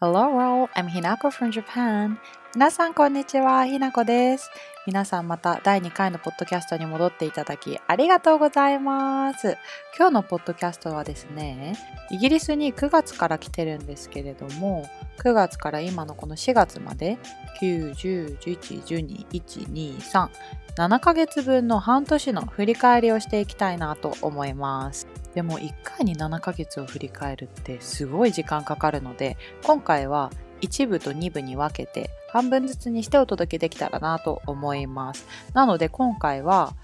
Hello world, I'm Hinako from Japan. 皆さんこんにちは、ひなこです。皆さんまた第2回のポッドキャストに戻っていただきありがとうございます。今日のポッドキャストはですね、イギリスに9月から来てるんですけれども、9月から今のこの4月まで9、10、11、12、1、2、3、7ヶ月分の半年の振り返りをしていきたいなと思います。でも1回に7ヶ月を振り返るってすごい時間かかるので今回は1部と2部に分けて半分ずつにしてお届けできたらなと思います。なので今回は、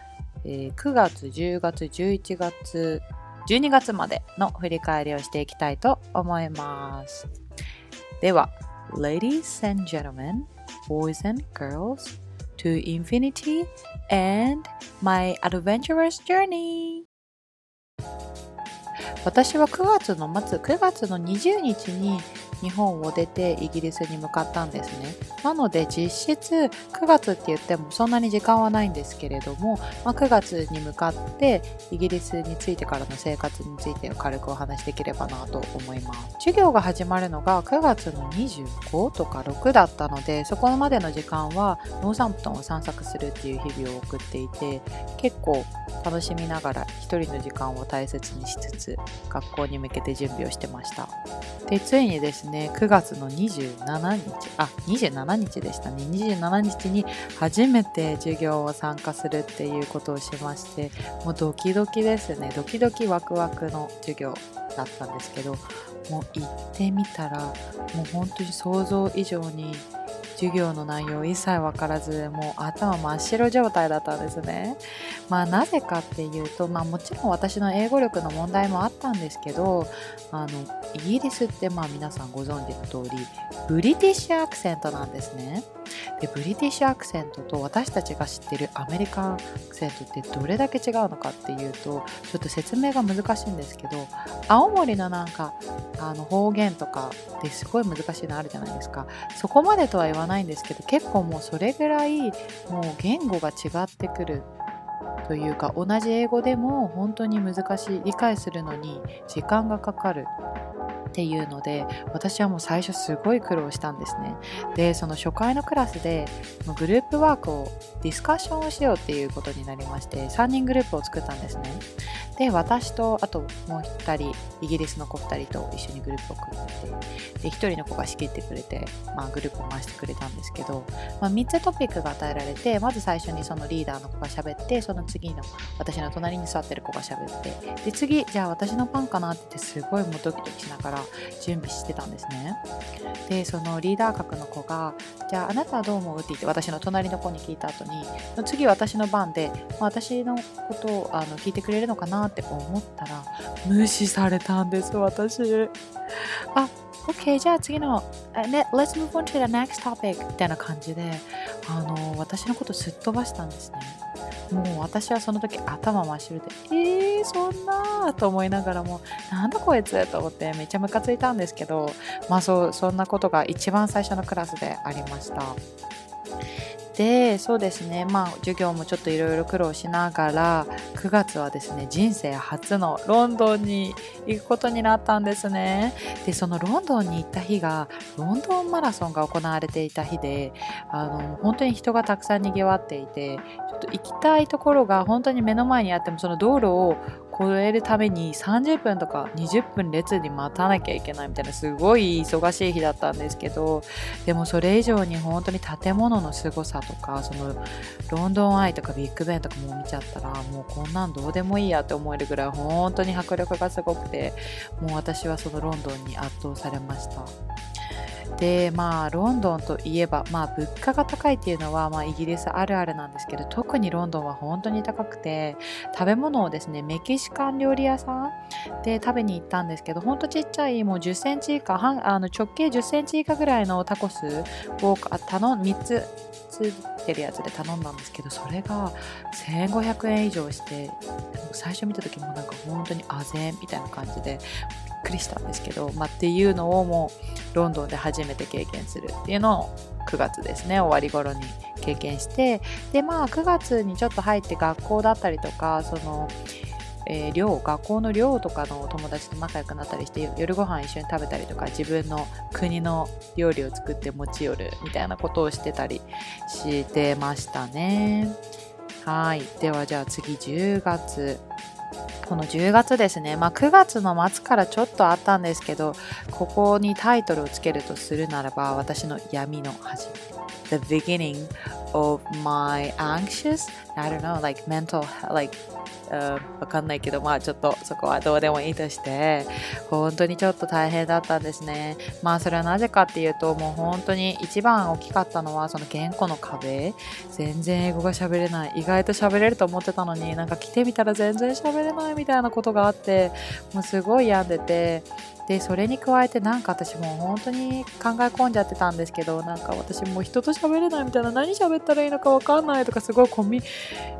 え、9月、10月、11月、12月までの振り返りをしていきたいと思います。では、Ladies and gentlemen, boys and girls, to infinity and my adventurous journey! 私は9月の末9月の20日に日本を出てイギリスに向かったんですね。なので実質9月って言ってもそんなに時間はないんですけれども、まあ、9月に向かってイギリスについてからの生活について軽くお話しできればなと思います。授業が始まるのが9月の25とか6だったのでそこまでの時間はノーサンプトンを散策するっていう日々を送っていて結構楽しみながら一人の時間を大切にしつつ学校に向けて準備をしてました。でついにですね9月の27日。あ27日でしたね。27日に初めて授業を参加するっていうことをしましてもうドキドキですね。ドキドキワクワクの授業だったんですけどもう行ってみたらもう本当に想像以上に授業の内容一切分からずもう頭真っ白状態だったんですね。まあなぜかっていうと、まあ、もちろん私の英語力の問題もあったんですけどあのイギリスってまあ皆さんご存知の通りブリティッシュアクセントなんですね。でブリティッシュアクセントと私たちが知ってるアメリカンアクセントってどれだけ違うのかっていうとちょっと説明が難しいんですけど青森のなんかあの方言とかですごい難しいのあるじゃないですか。そこまでとは言わないんですけど結構もうそれぐらいもう言語が違ってくるというか同じ英語でも本当に難しい理解するのに時間がかかる。っていうので私はもう最初すごい苦労したんですね。でその初回のクラスでグループワークをディスカッションをしようっていうことになりまして3人グループを作ったんですね。で私とあともう1人イギリスの子2人と一緒にグループを組んでてで1人の子が仕切ってくれて、まあ、グループを回してくれたんですけど、まあ、3つトピックが与えられてまず最初にそのリーダーの子が喋ってその次の私の隣に座ってる子が喋ってで次じゃあ私の番かなって言ってすごいもうドキドキしながら準備してたんですね。でそのリーダー格の子がじゃああなたはどう思うって言って私の隣の子に聞いた後に次私の番で、まあ、私のことをあの聞いてくれるのかなって思ったら無視されたんです私。あ OK じゃあ次の、ね、Let's move on to the next topic みたいな感じであの私のことすっ飛ばしたんですね。もう私はその時頭真っ白でえー、そんなと思いながらもなんだこいつと思ってめっちゃムカついたんですけどまあそそんなことが一番最初のクラスでありました。でそうですね。まあ授業もちょっといろいろ苦労しながら9月はですね人生初のロンドンに行くことになったんですね。でそのロンドンに行った日がロンドンマラソンが行われていた日であの本当に人がたくさんにぎわっていてちょっと行きたいところが本当に目の前にあってもその道路を超えるために30分とか20分列に待たなきゃいけないみたいなすごい忙しい日だったんですけどでもそれ以上に本当に建物の凄さとかそのロンドンアイとかビッグベンとかも見ちゃったらもうこんなんどうでもいいやって思えるぐらい本当に迫力がすごくてもう私はそのロンドンに圧倒されました。でまあロンドンといえば、まあ、物価が高いっていうのは、まあ、イギリスあるあるなんですけど特にロンドンは本当に高くて食べ物をですねメキシカン料理屋さんで食べに行ったんですけどほんとちっちゃいもう10センチ以下あの直径10センチ以下ぐらいのタコスを頼3つついてるやつで頼んだんですけどそれが1500円以上して最初見た時もなんか本当にあぜんみたいな感じでびっくりしたんですけど、まあ、っていうのをもうロンドンで初めて経験するっていうのを9月ですね終わり頃に経験してでまあ9月にちょっと入って学校だったりとかそのえー、寮学校の寮とかの友達と仲良くなったりして夜ご飯一緒に食べたりとか自分の国の料理を作って持ち寄るみたいなことをしてたりしてましたね。はい。ではじゃあ次10月。この10月ですね、まあ、9月の末からちょっとあったんですけどここにタイトルをつけるとするならば私の闇の始め The beginning of my anxious I don't know like mental like わかんないけどまあちょっとそこはどうでもいいとして本当にちょっと大変だったんですね。まあそれはなぜかっていうともう本当に一番大きかったのはその言語の壁。全然英語が喋れない。意外と喋れると思ってたのになんか来てみたら全然喋れないみたいなことがあってもうすごい病んでてでそれに加えてなんか私も本当に考え込んじゃってたんですけどなんか私も人と喋れないみたいな何喋ったらいいのか分かんないとかすごいコミュ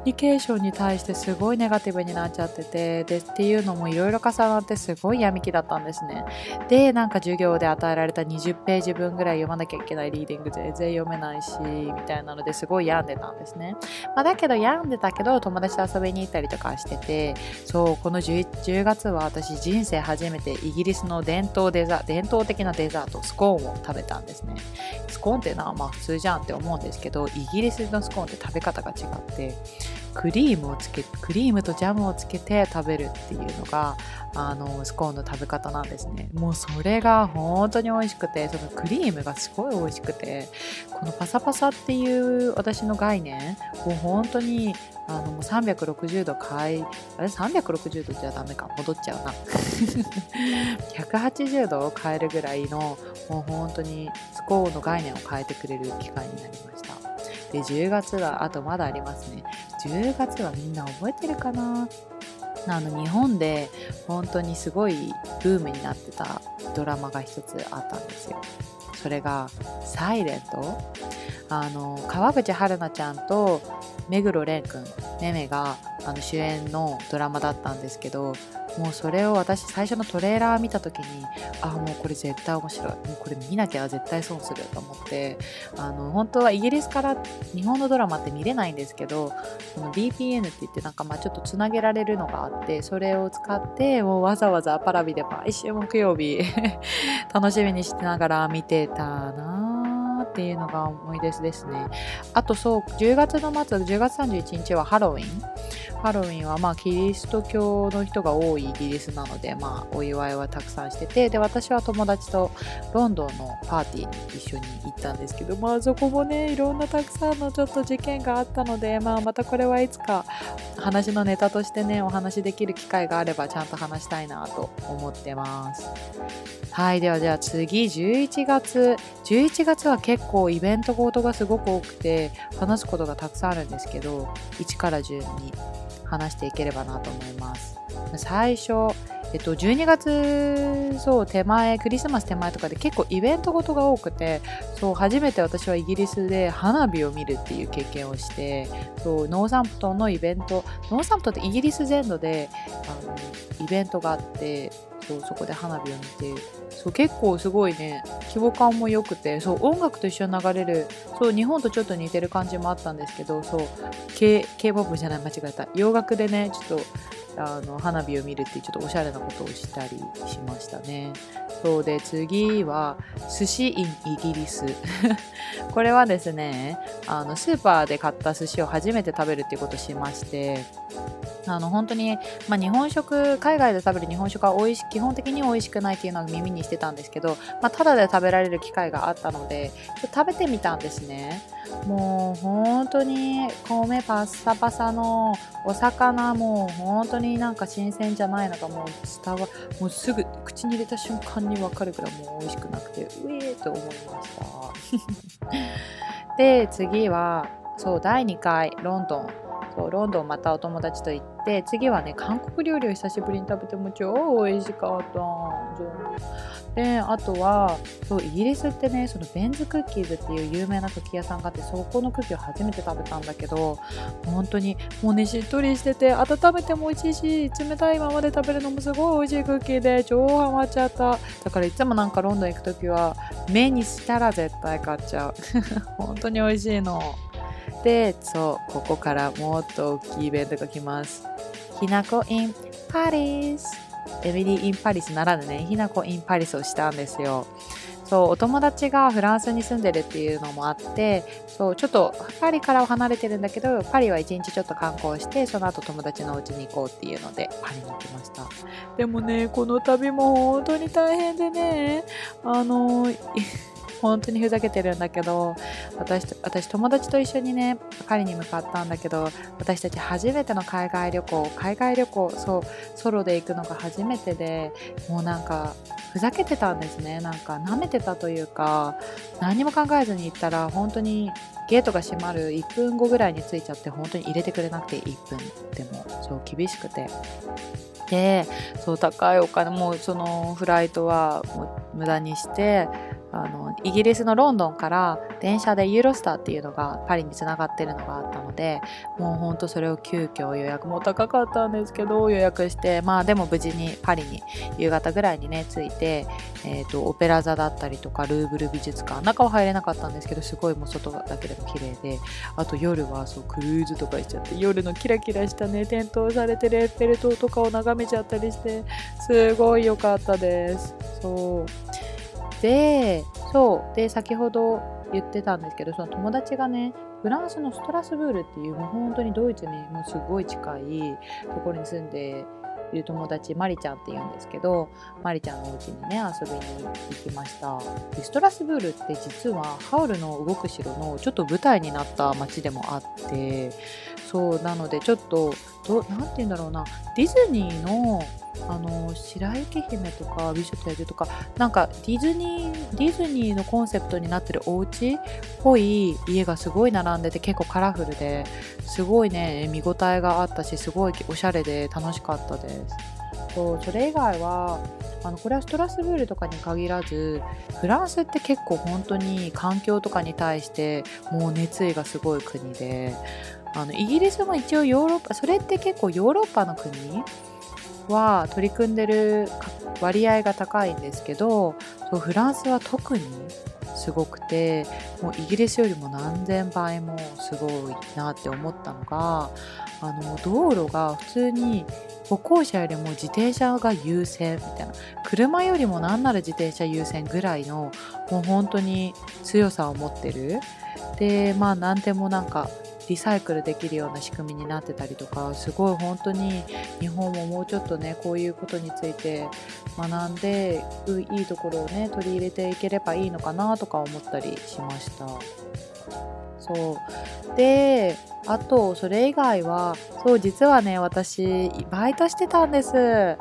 ニケーションに対してすごいネガティブになっちゃっててでっていうのもいろいろ重なってすごい闇期だったんですね。でなんか授業で与えられた20ページ分ぐらい読まなきゃいけないリーディング全然読めないしみたいなのですごい病んでたんですね、まあ、だけど病んでたけど友達と遊びに行ったりとかしててそうこの 10, 10月は私人生初めてイギリスのの伝統デザ伝統的なデザートスコーンを食べたんですね。スコーンっていうのはまあ普通じゃんって思うんですけどイギリスのスコーンって食べ方が違ってクリームをつけクリームとジャムをつけて食べるっていうのがあのスコーンの食べ方なんですね。もうそれが本当に美味しくてそのクリームがすごい美味しくてこのパサパサっていう私の概念を本当にあの360度変えあれ360度じゃダメか。戻っちゃうな。180度を変えるぐらいのもう本当にスコーンの概念を変えてくれる機会になりました。で10月があとまだありますね。10月はみんな覚えてるかな？あの日本で本当にすごいブームになってたドラマが一つあったんですよ。それが「サイレント。あの川口春奈ちゃんと目黒蓮くんめめがあの主演のドラマだったんですけどもうそれを私最初のトレーラー見た時にあもうこれ絶対面白い。もうこれ見なきゃ絶対損すると思ってあの本当はイギリスから日本のドラマって見れないんですけどその VPN って言ってなんかまあちょっとつなげられるのがあってそれを使ってもうわざわざパラビで毎週木曜日 楽しみにしながら見てたなっていうのが思い出ですね。あとそう、10月の末、10月31日はハロウィン。ハロウィンはまあキリスト教の人が多いイギリスなので、まあお祝いはたくさんしてて、で、私は友達とロンドンのパーティーに一緒に行ったんですけど、まあそこもね、いろんなたくさんのちょっと事件があったので、まあまたこれはいつか話のネタとしてね、お話できる機会があればちゃんと話したいなと思ってます。はい、ではじゃあ次11月。11月は結構イベントごとがすごく多くて話すことがたくさんあるんですけど1から順に話していければなと思います。最初えっと、12月そう手前クリスマス手前とかで結構イベントごとが多くてそう初めて私はイギリスで花火を見るっていう経験をしてそうノーサンプトンのイベントノーサンプトンってイギリス全土であのイベントがあってそうそこで花火を見てそう結構すごいね規模感も良くてそう音楽と一緒に流れるそう日本とちょっと似てる感じもあったんですけどそう K p o p じゃない間違えた。洋楽でねちょっとあの花火を見るっていうちょっとおしゃれなことをしたりしましたね。そうで次は寿司 in イギリス これはですねあのスーパーで買った寿司を初めて食べるっていうことをしましてあの本当に、まあ、日本食海外で食べる日本食は美味し基本的に美味しくないっていうのは耳にしてたんですけど、まあ、ただで食べられる機会があったので食べてみたんですね。もう本当に米パッサパサのお魚も本当になんか新鮮じゃないのがもう伝わもうすぐ口に入れた瞬間に分かるくらいもう美味しくなくてうえーと思いました。で次はそう第2回ロンドン。そうロンドンまたお友達と行って次はね韓国料理を久しぶりに食べても超美味しかったであとはそうイギリスってねその Ben's Cookies っていう有名なクッキー屋さんがあってそこのクッキーを初めて食べたんだけど本当にもうねしっとりしてて温めても美味しいし冷たいままで食べるのもすごい美味しいクッキーで超ハマっちゃった。だからいつもなんかロンドン行く時は目にしたら絶対買っちゃう。本当に美味しいの。でそうここからもっと大きいイベントが来ます。ひなこ in Parisエミリー・イン・パリスならぬねひなこ・イン・パリスをしたんですよ。そうお友達がフランスに住んでるっていうのもあってそうちょっとパリからは離れてるんだけどパリは一日ちょっと観光してその後友達のお家に行こうっていうのでパリに行きました。でもねこの旅も本当に大変でねあの本当にふざけてるんだけど私私友達と一緒にねパリに向かったんだけど私たち初めての海外旅行海外旅行そうソロで行くのが初めてでもうなんかふざけてたんですね。なんか舐めてたというか何も考えずに行ったら本当にゲートが閉まる1分後ぐらいに着いちゃって本当に入れてくれなくて1分でもそう厳しくて。でそう高いお金もそのフライトはもう無駄にしてあのイギリスのロンドンから電車でユーロスターっていうのがパリにつながってるのがあったのでもうほんとそれを急遽予約も高かったんですけど予約してまあでも無事にパリに夕方ぐらいにね着いて、えーと、オペラ座だったりとかルーブル美術館中は入れなかったんですけどすごいもう外だけでも綺麗であと夜はそうクルーズとかしちゃって夜のキラキラしたね点灯されてるエッフェル塔とかを眺めちゃったりしてすごい良かったです。そう。でそう。で先ほど言ってたんですけどその友達がねフランスのストラスブールっていうもう本当にドイツにもうすごい近いところに住んでいる友達マリちゃんって言うんですけどマリちゃんのお家にね遊びに行きました。でストラスブールって実はハウルの動く城のちょっと舞台になった街でもあってそうなのでちょっと何て言うんだろうな。ディズニーのあの白雪姫とか美女と野獣とかなんかディズニーディズニーのコンセプトになってるお家っぽい家がすごい並んでて結構カラフルですごいね見応えがあったしすごいおしゃれで楽しかったです。そうそれ以外はあのこれはストラスブールとかに限らずフランスって結構本当に環境とかに対してもう熱意がすごい国であのイギリスも一応ヨーロッパそれって結構ヨーロッパの国は取り組んでる割合が高いんですけどフランスは特にすごくてもうイギリスよりも何千倍もすごいなって思ったのがあの道路が普通に歩行者よりも自転車が優先みたいな車よりも何なら自転車優先ぐらいのもう本当に強さを持ってる。でまあ何でもなんかリサイクルできるような仕組みになってたりとかすごい本当に日本ももうちょっとねこういうことについて学んでいいところをね取り入れていければいいのかなとか思ったりしました。そう。であとそれ以外はそう実はね私バイトしてたんです。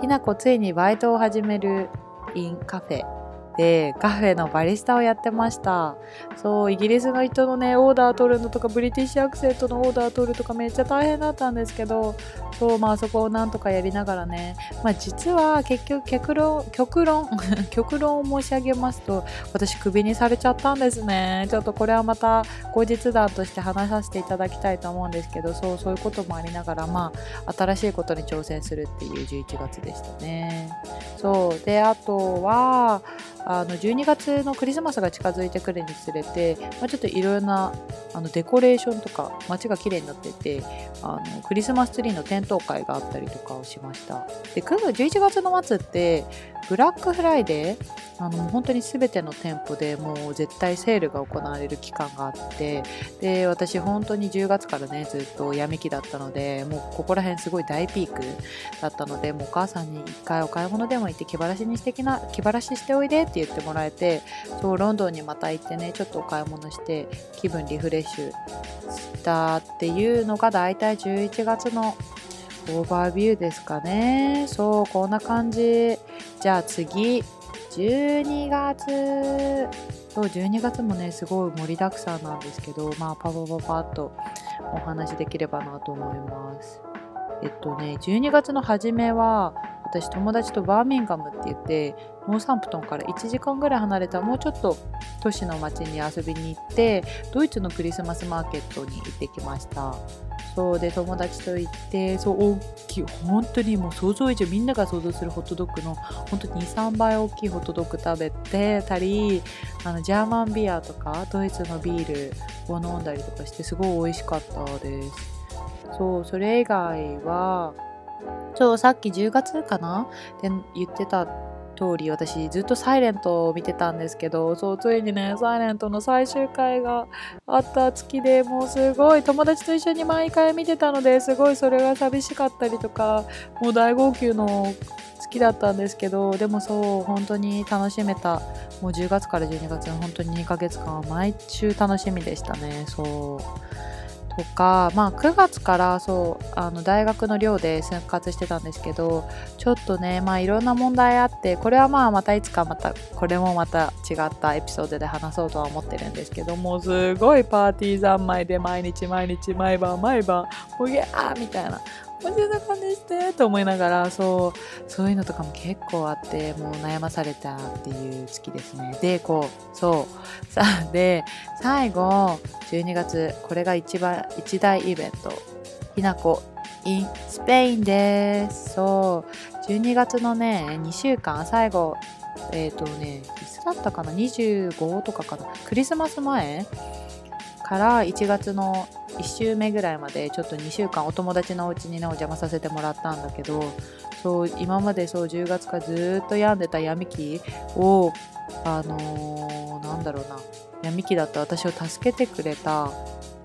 ひなこついにバイトを始めるインカフェ。でカフェのバリスタをやってました。そうイギリスの人のねオーダー取るのとかブリティッシュアクセントのオーダー取るとかめっちゃ大変だったんですけどそうまあそこをなんとかやりながらね。まあ実は結局極論極論 極論を申し上げますと私クビにされちゃったんですね。ちょっとこれはまた後日談として話させていただきたいと思うんですけどそうそういうこともありながらまあ新しいことに挑戦するっていう11月でしたね。そうであとはあの12月のクリスマスが近づいてくるにつれて、まあ、ちょっといろんなあのデコレーションとか街が綺麗になっててあのクリスマスツリーの点灯会があったりとかをしました。で9月11月の末ってブラックフライデーあの本当に全ての店舗でもう絶対セールが行われる期間があってで私本当に10月からねずっと闇期だったのでもうここら辺すごい大ピークだったのでもうお母さんに1回お買い物でも行って気晴らしにしてきな気晴らししておいでってって言ってもらえてそうロンドンにまた行ってねちょっとお買い物して気分リフレッシュしたっていうのが大体11月のオーバービューですかね。そうこんな感じ。じゃあ次12月。そう12月もねすごい盛りだくさんなんですけどまあパパパパッとお話できればなと思います。えっとね12月の初めは私友達とバーミンガムって言ってノーサンプトンから1時間ぐらい離れたもうちょっと都市の町に遊びに行ってドイツのクリスマスマーケットに行ってきました。そうで友達と行ってそう大きい本当にもう想像以上みんなが想像するホットドッグの本当に23倍大きいホットドッグ食べてたりあのジャーマンビアとかドイツのビールを飲んだりとかしてすごい美味しかったです。そうそれ以外はそうさっき10月かな？って言ってた通り私ずっとサイレントを見てたんですけどそうついにねサイレントの最終回があった月でもうすごい友達と一緒に毎回見てたのですごいそれが寂しかったりとかもう大号泣の月だったんですけどでもそう本当に楽しめた。もう10月から12月の本当に2ヶ月間は毎週楽しみでしたねそう。とか、まあ、9月からそうあの大学の寮で生活してたんですけどちょっとね、まあ、いろんな問題あってこれはまあまたいつかまたこれもまた違ったエピソードで話そうとは思ってるんですけどもすごいパーティー三昧で毎日毎日毎晩毎晩ほげあーみたいなもうそんな感じしてと思いながらそうそういうのとかも結構あってもう悩まされたっていう月ですね。でこうそう。さあで最後12月これが一番一大イベント。ひなこ in スペインです。そう。12月のね2週間最後えっ、ー、とねいつだったかな？25とかかな？クリスマス前から1月の1週目ぐらいまでちょっと2週間お友達のお家にねお邪魔させてもらったんだけどそう今までそう10月からずっと病んでた闇期をあのー、なんだろうな闇期だった私を助けてくれた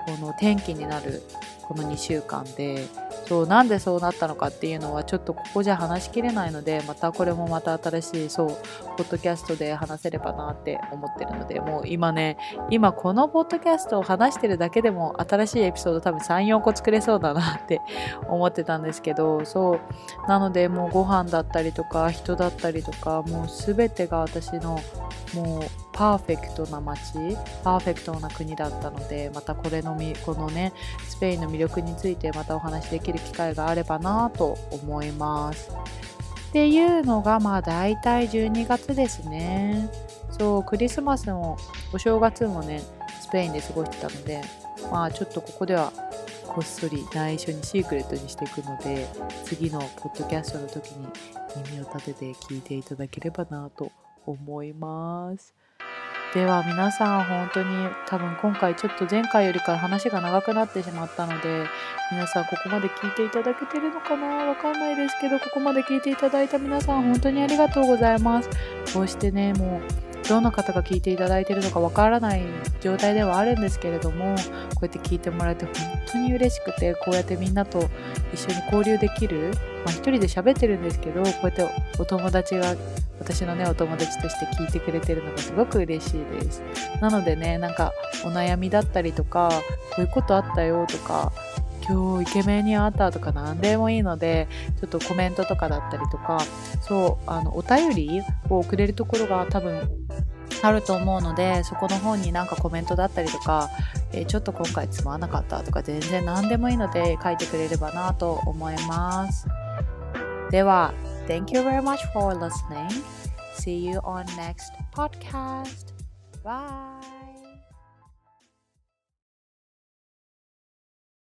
この転機になるこの2週間でそうなんでそうなったのかっていうのはちょっとここじゃ話しきれないのでまたこれもまた新しいそうポッドキャストで話せればなって思ってるのでもう今ね今このポッドキャストを話してるだけでも新しいエピソード多分34個作れそうだなって思ってたんですけどそう。なのでもうご飯だったりとか人だったりとかもう全てが私のもうパーフェクトな街パーフェクトな国だったのでまたこれのみこのねスペインの魅力についてまたお話しできる機会があればなと思います。っていうのがまあ大体12月ですね。そうクリスマスもお正月もねスペインで過ごしてたのでまあちょっとここではこっそり内緒にシークレットにしていくので次のポッドキャストの時に耳を立てて聞いていただければなと思います。では皆さん本当に多分今回ちょっと前回よりか話が長くなってしまったので皆さんここまで聞いていただけてるのかな？わかんないですけどここまで聞いていただいた皆さん本当にありがとうございますこうしてねもうどんな方が聞いていただいてるのかわからない状態ではあるんですけれどもこうやって聞いてもらえて本当に嬉しくてこうやってみんなと一緒に交流できるまあ、一人で喋ってるんですけどこうやってお友達が私のねお友達として聞いてくれてるのがすごく嬉しいです。なのでねなんかお悩みだったりとかこういうことあったよとか今日イケメンに会ったとか何でもいいのでちょっとコメントとかだったりとかそうあのお便りを送れるところが多分あると思うのでそこの方になんかコメントだったりとか、えー、ちょっと今回つまらなかったとか全然何でもいいので書いてくれればなと思います。では、Thank you very much for listening. See you on next podcast. Bye.